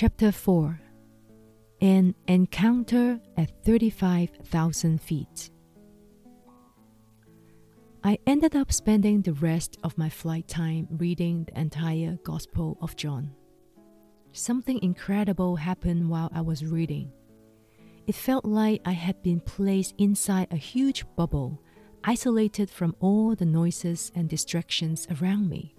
Chapter 4 An Encounter at 35,000 Feet. I ended up spending the rest of my flight time reading the entire Gospel of John. Something incredible happened while I was reading. It felt like I had been placed inside a huge bubble, isolated from all the noises and distractions around me,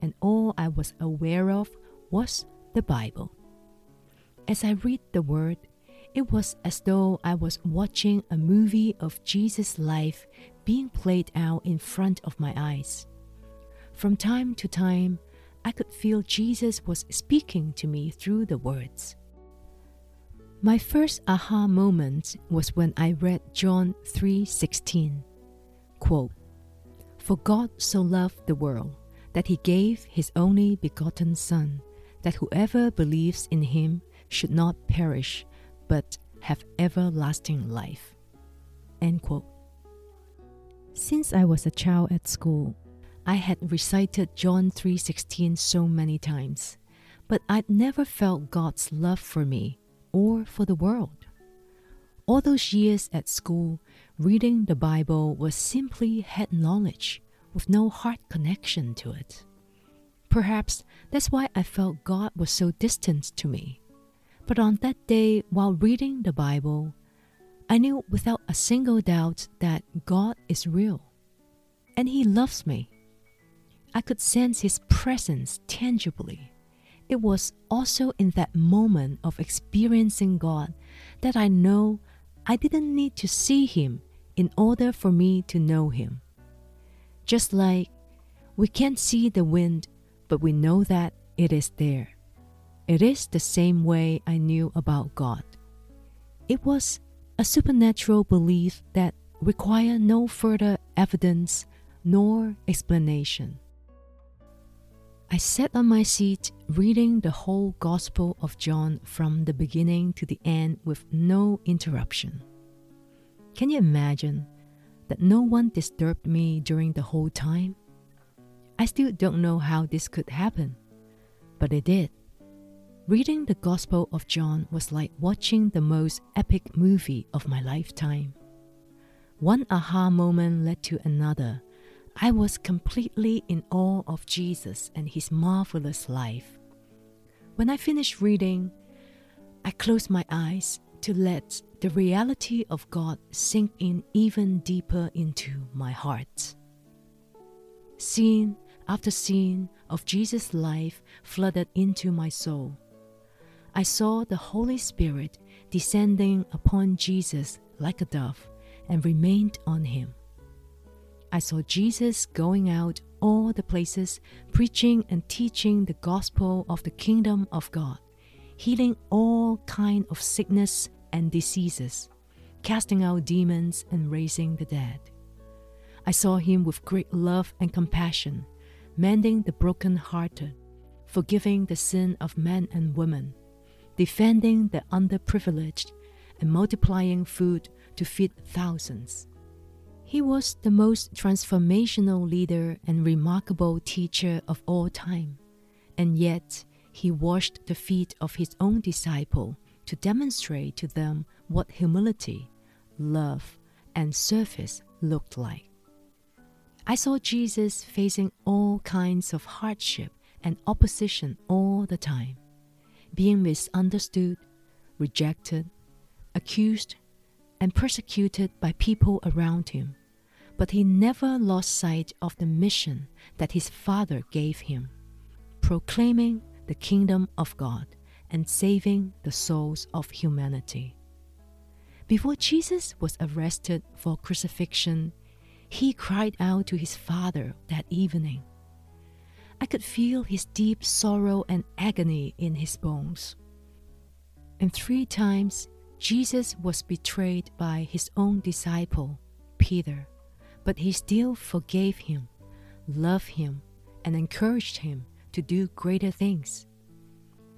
and all I was aware of was the Bible. As I read the Word, it was as though I was watching a movie of Jesus' life being played out in front of my eyes. From time to time, I could feel Jesus was speaking to me through the words. My first aha moment was when I read John 3:16. Quote, "For God so loved the world that he gave his only begotten son, that whoever believes in him should not perish, but have everlasting life." End quote. Since I was a child at school, I had recited John 3:16 so many times, but I'd never felt God's love for me or for the world. All those years at school, reading the Bible was simply head knowledge with no heart connection to it. Perhaps that's why I felt God was so distant to me. But on that day, while reading the Bible, I knew without a single doubt that God is real and He loves me. I could sense his presence tangibly. It was also in that moment of experiencing God that I know I didn't need to see him in order for me to know him. Just like we can't see the wind, but we know that it is there. It is the same way I knew about God. It was a supernatural belief that required no further evidence nor explanation. I sat on my seat reading the whole Gospel of John from the beginning to the end with no interruption. Can you imagine that no one disturbed me during the whole time? I still don't know how this could happen, but it did. Reading the Gospel of John was like watching the most epic movie of my lifetime. One aha moment led to another I was completely in awe of Jesus and his marvelous life. When I finished reading, I closed my eyes to let the reality of God sink in even deeper into my heart. Scene after scene of Jesus' life flooded into my soul. I saw the Holy Spirit descending upon Jesus like a dove and remained on him. I saw Jesus going out all the places, preaching and teaching the gospel of the kingdom of God, healing all kind of sickness and diseases, casting out demons and raising the dead. I saw him with great love and compassion, mending the broken-hearted, forgiving the sin of men and women, defending the underprivileged, and multiplying food to feed thousands. He was the most transformational leader and remarkable teacher of all time, and yet he washed the feet of his own disciple to demonstrate to them what humility, love, and service looked like. I saw Jesus facing all kinds of hardship and opposition all the time, being misunderstood, rejected, accused, and persecuted by people around him but he never lost sight of the mission that his Father gave him proclaiming the kingdom of God and saving the souls of humanity. Before Jesus was arrested for crucifixion, he cried out to his Father that evening. I could feel his deep sorrow and agony in his bones. And three times Jesus was betrayed by his own disciple, Peter but he still forgave him, loved him, and encouraged him to do greater things.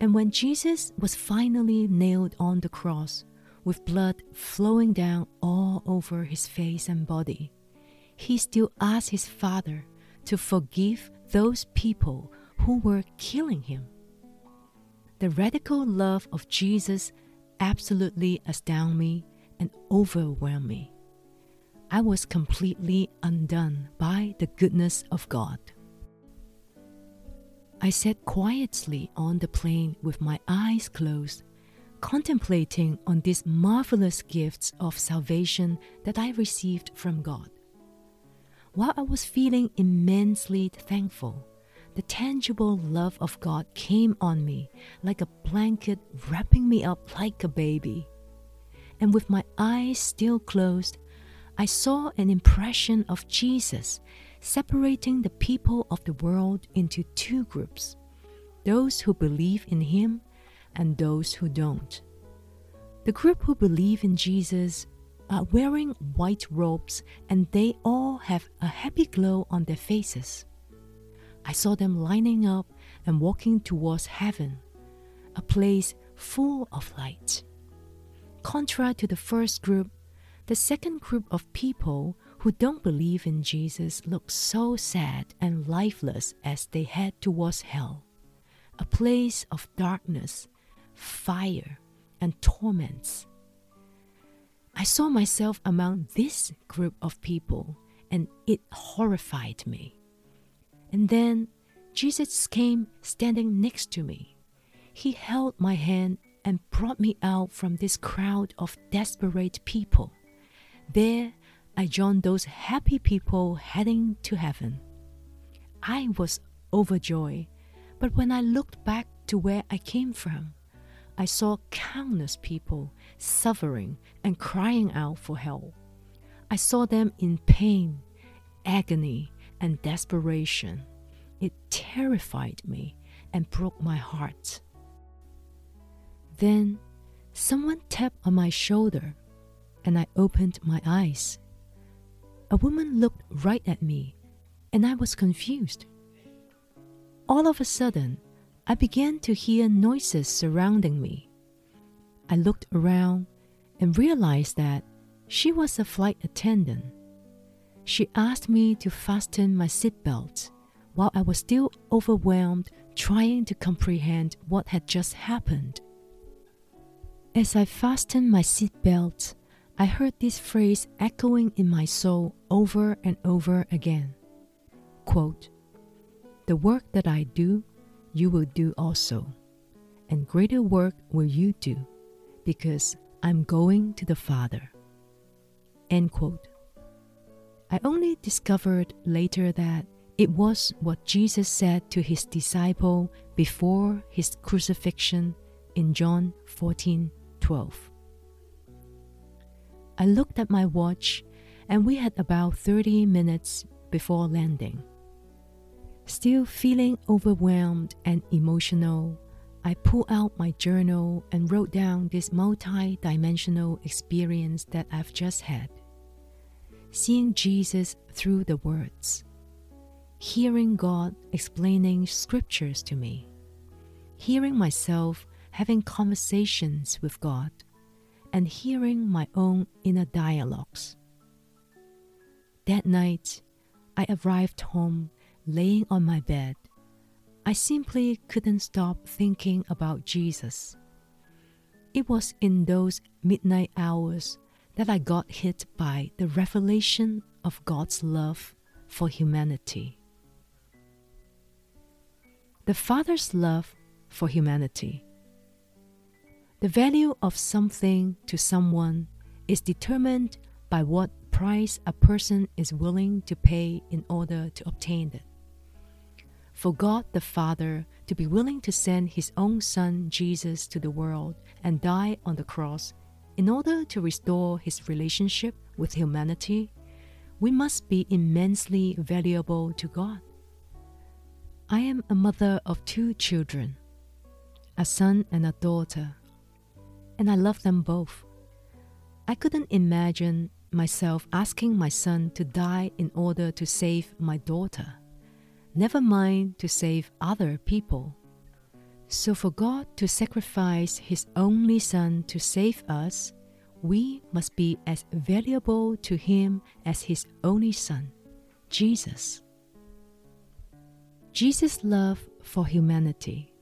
And when Jesus was finally nailed on the cross, with blood flowing down all over his face and body, he still asked his Father to forgive those people who were killing him. the radical love of Jesus absolutely astounded me and overwhelmed me. I was completely undone by the goodness of God. I sat quietly on the plane with my eyes closed, contemplating on these marvelous gifts of salvation that I received from God. While I was feeling immensely thankful, the tangible love of God came on me like a blanket wrapping me up like a baby. And with my eyes still closed, I saw an impression of Jesus separating the people of the world into two groups those who believe in Him and those who don't. The group who believe in Jesus are wearing white robes and they all have a happy glow on their faces. I saw them lining up and walking towards heaven, a place full of light. Contrary to the first group, the second group of people who don't believe in Jesus look so sad and lifeless as they head towards hell, a place of darkness, fire, and torments. I saw myself among this group of people, and it horrified me. And then Jesus came standing next to me. He held my hand and brought me out from this crowd of desperate people. There, I joined those happy people heading to heaven. I was overjoyed, but when I looked back to where I came from, I saw countless people suffering and crying out for help. I saw them in pain, agony, and desperation. It terrified me and broke my heart. Then someone tapped on my shoulder and I opened my eyes. A woman looked right at me, and I was confused. All of a sudden, I began to hear noises surrounding me. I looked around and realized that she was a flight attendant. She asked me to fasten my seatbelt while I was still overwhelmed trying to comprehend what had just happened. As I fastened my seatbelt, I heard this phrase echoing in my soul over and over again. Quote, the work that I do, you will do also, and greater work will you do, because I'm going to the Father. End quote. I only discovered later that it was what Jesus said to his disciple before his crucifixion in John 14 12. I looked at my watch and we had about 30 minutes before landing. Still feeling overwhelmed and emotional, I pulled out my journal and wrote down this multi dimensional experience that I've just had. Seeing Jesus through the words, hearing God explaining scriptures to me, hearing myself having conversations with God and hearing my own inner dialogues. That night, I arrived home laying on my bed. I simply couldn't stop thinking about Jesus. It was in those midnight hours that I got hit by the revelation of God's love for humanity. The Father's love for humanity. The value of something to someone is determined by what price a person is willing to pay in order to obtain it. For God the Father to be willing to send his own Son Jesus to the world and die on the cross in order to restore his relationship with humanity, we must be immensely valuable to God. I am a mother of two children, a son and a daughter and I love them both. I couldn't imagine myself asking my son to die in order to save my daughter, never mind to save other people. So, for God to sacrifice His only Son to save us, we must be as valuable to Him as His only Son, Jesus. Jesus' love for humanity.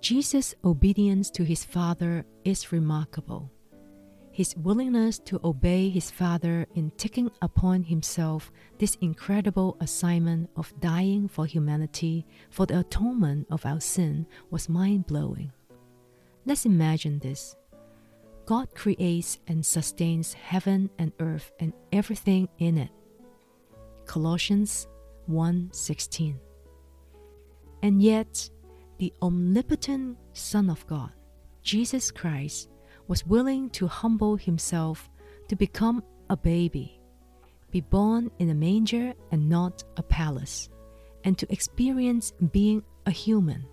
Jesus' obedience to his Father is remarkable. His willingness to obey his Father in taking upon himself this incredible assignment of dying for humanity for the atonement of our sin was mind blowing. Let's imagine this God creates and sustains heaven and earth and everything in it. Colossians 1:16. And yet, the omnipotent Son of God, Jesus Christ, was willing to humble himself to become a baby, be born in a manger and not a palace, and to experience being a human.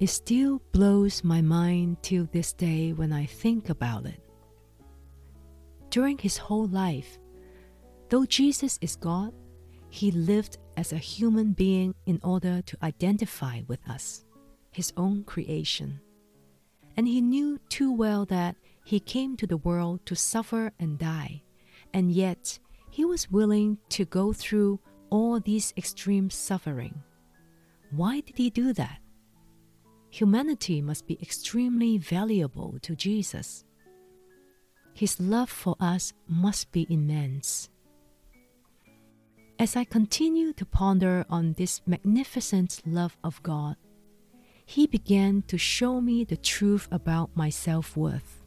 It still blows my mind till this day when I think about it. During his whole life, though Jesus is God, he lived as a human being in order to identify with us, his own creation. And he knew too well that he came to the world to suffer and die, and yet he was willing to go through all this extreme suffering. Why did he do that? Humanity must be extremely valuable to Jesus. His love for us must be immense. As I continue to ponder on this magnificent love of God, He began to show me the truth about my self worth.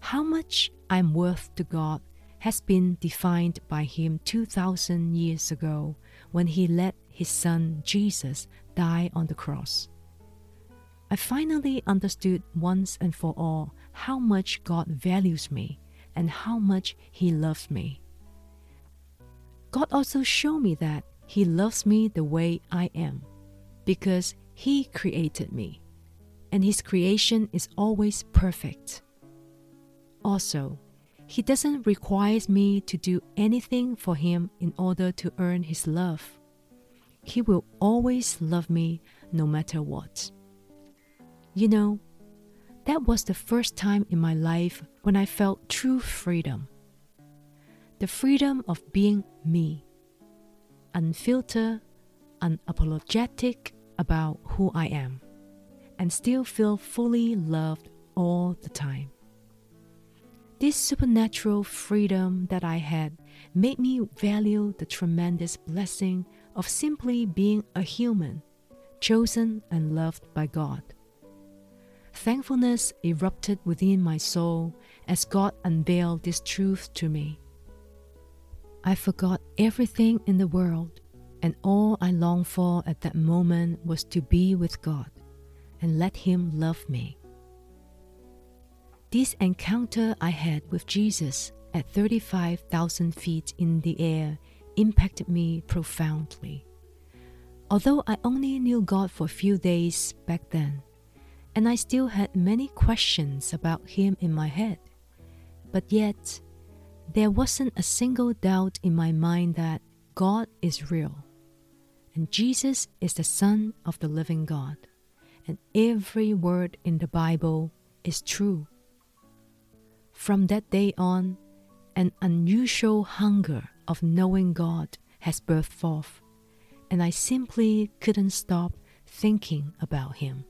How much I'm worth to God has been defined by Him 2,000 years ago when He let His Son Jesus die on the cross. I finally understood once and for all how much God values me and how much He loves me. God also showed me that He loves me the way I am because He created me, and His creation is always perfect. Also, He doesn't require me to do anything for Him in order to earn His love. He will always love me no matter what. You know, that was the first time in my life when I felt true freedom the freedom of being me, unfiltered, unapologetic about who I am, and still feel fully loved all the time. This supernatural freedom that I had made me value the tremendous blessing of simply being a human, chosen and loved by God. Thankfulness erupted within my soul as God unveiled this truth to me. I forgot everything in the world, and all I longed for at that moment was to be with God and let Him love me. This encounter I had with Jesus at 35,000 feet in the air impacted me profoundly. Although I only knew God for a few days back then, and I still had many questions about Him in my head, but yet there wasn't a single doubt in my mind that God is real and Jesus is the Son of the living God, and every word in the Bible is true. From that day on, an unusual hunger of knowing God has birthed forth, and I simply couldn't stop thinking about Him.